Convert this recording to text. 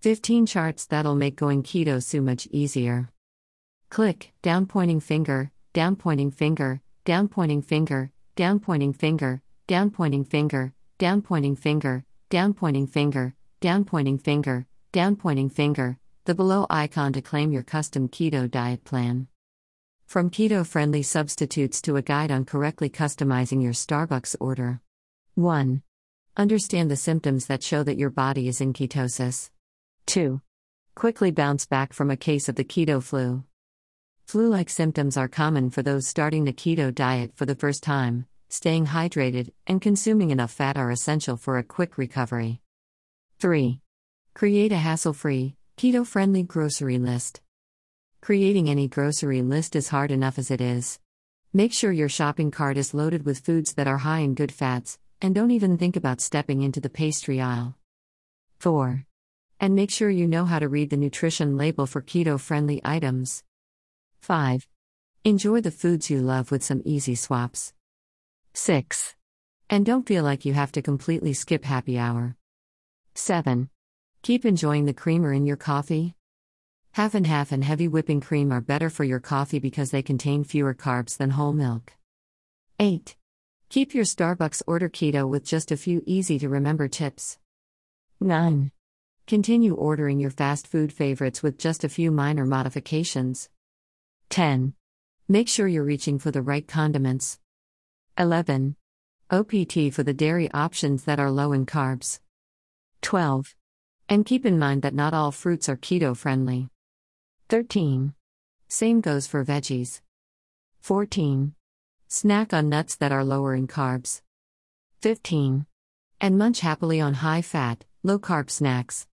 15 charts that'll make going keto so much easier. Click, down pointing finger, down pointing finger, down pointing finger, down pointing finger, down pointing finger, down pointing finger, down pointing finger, down pointing finger, down pointing finger, the below icon to claim your custom keto diet plan. From keto friendly substitutes to a guide on correctly customizing your Starbucks order. 1. Understand the symptoms that show that your body is in ketosis. 2. Quickly bounce back from a case of the keto flu. Flu like symptoms are common for those starting the keto diet for the first time. Staying hydrated and consuming enough fat are essential for a quick recovery. 3. Create a hassle free, keto friendly grocery list. Creating any grocery list is hard enough as it is. Make sure your shopping cart is loaded with foods that are high in good fats, and don't even think about stepping into the pastry aisle. 4. And make sure you know how to read the nutrition label for keto friendly items. 5. Enjoy the foods you love with some easy swaps. 6. And don't feel like you have to completely skip happy hour. 7. Keep enjoying the creamer in your coffee. Half and half and heavy whipping cream are better for your coffee because they contain fewer carbs than whole milk. 8. Keep your Starbucks order keto with just a few easy to remember tips. 9. Continue ordering your fast food favorites with just a few minor modifications. 10. Make sure you're reaching for the right condiments. 11. OPT for the dairy options that are low in carbs. 12. And keep in mind that not all fruits are keto friendly. 13. Same goes for veggies. 14. Snack on nuts that are lower in carbs. 15. And munch happily on high fat, low carb snacks.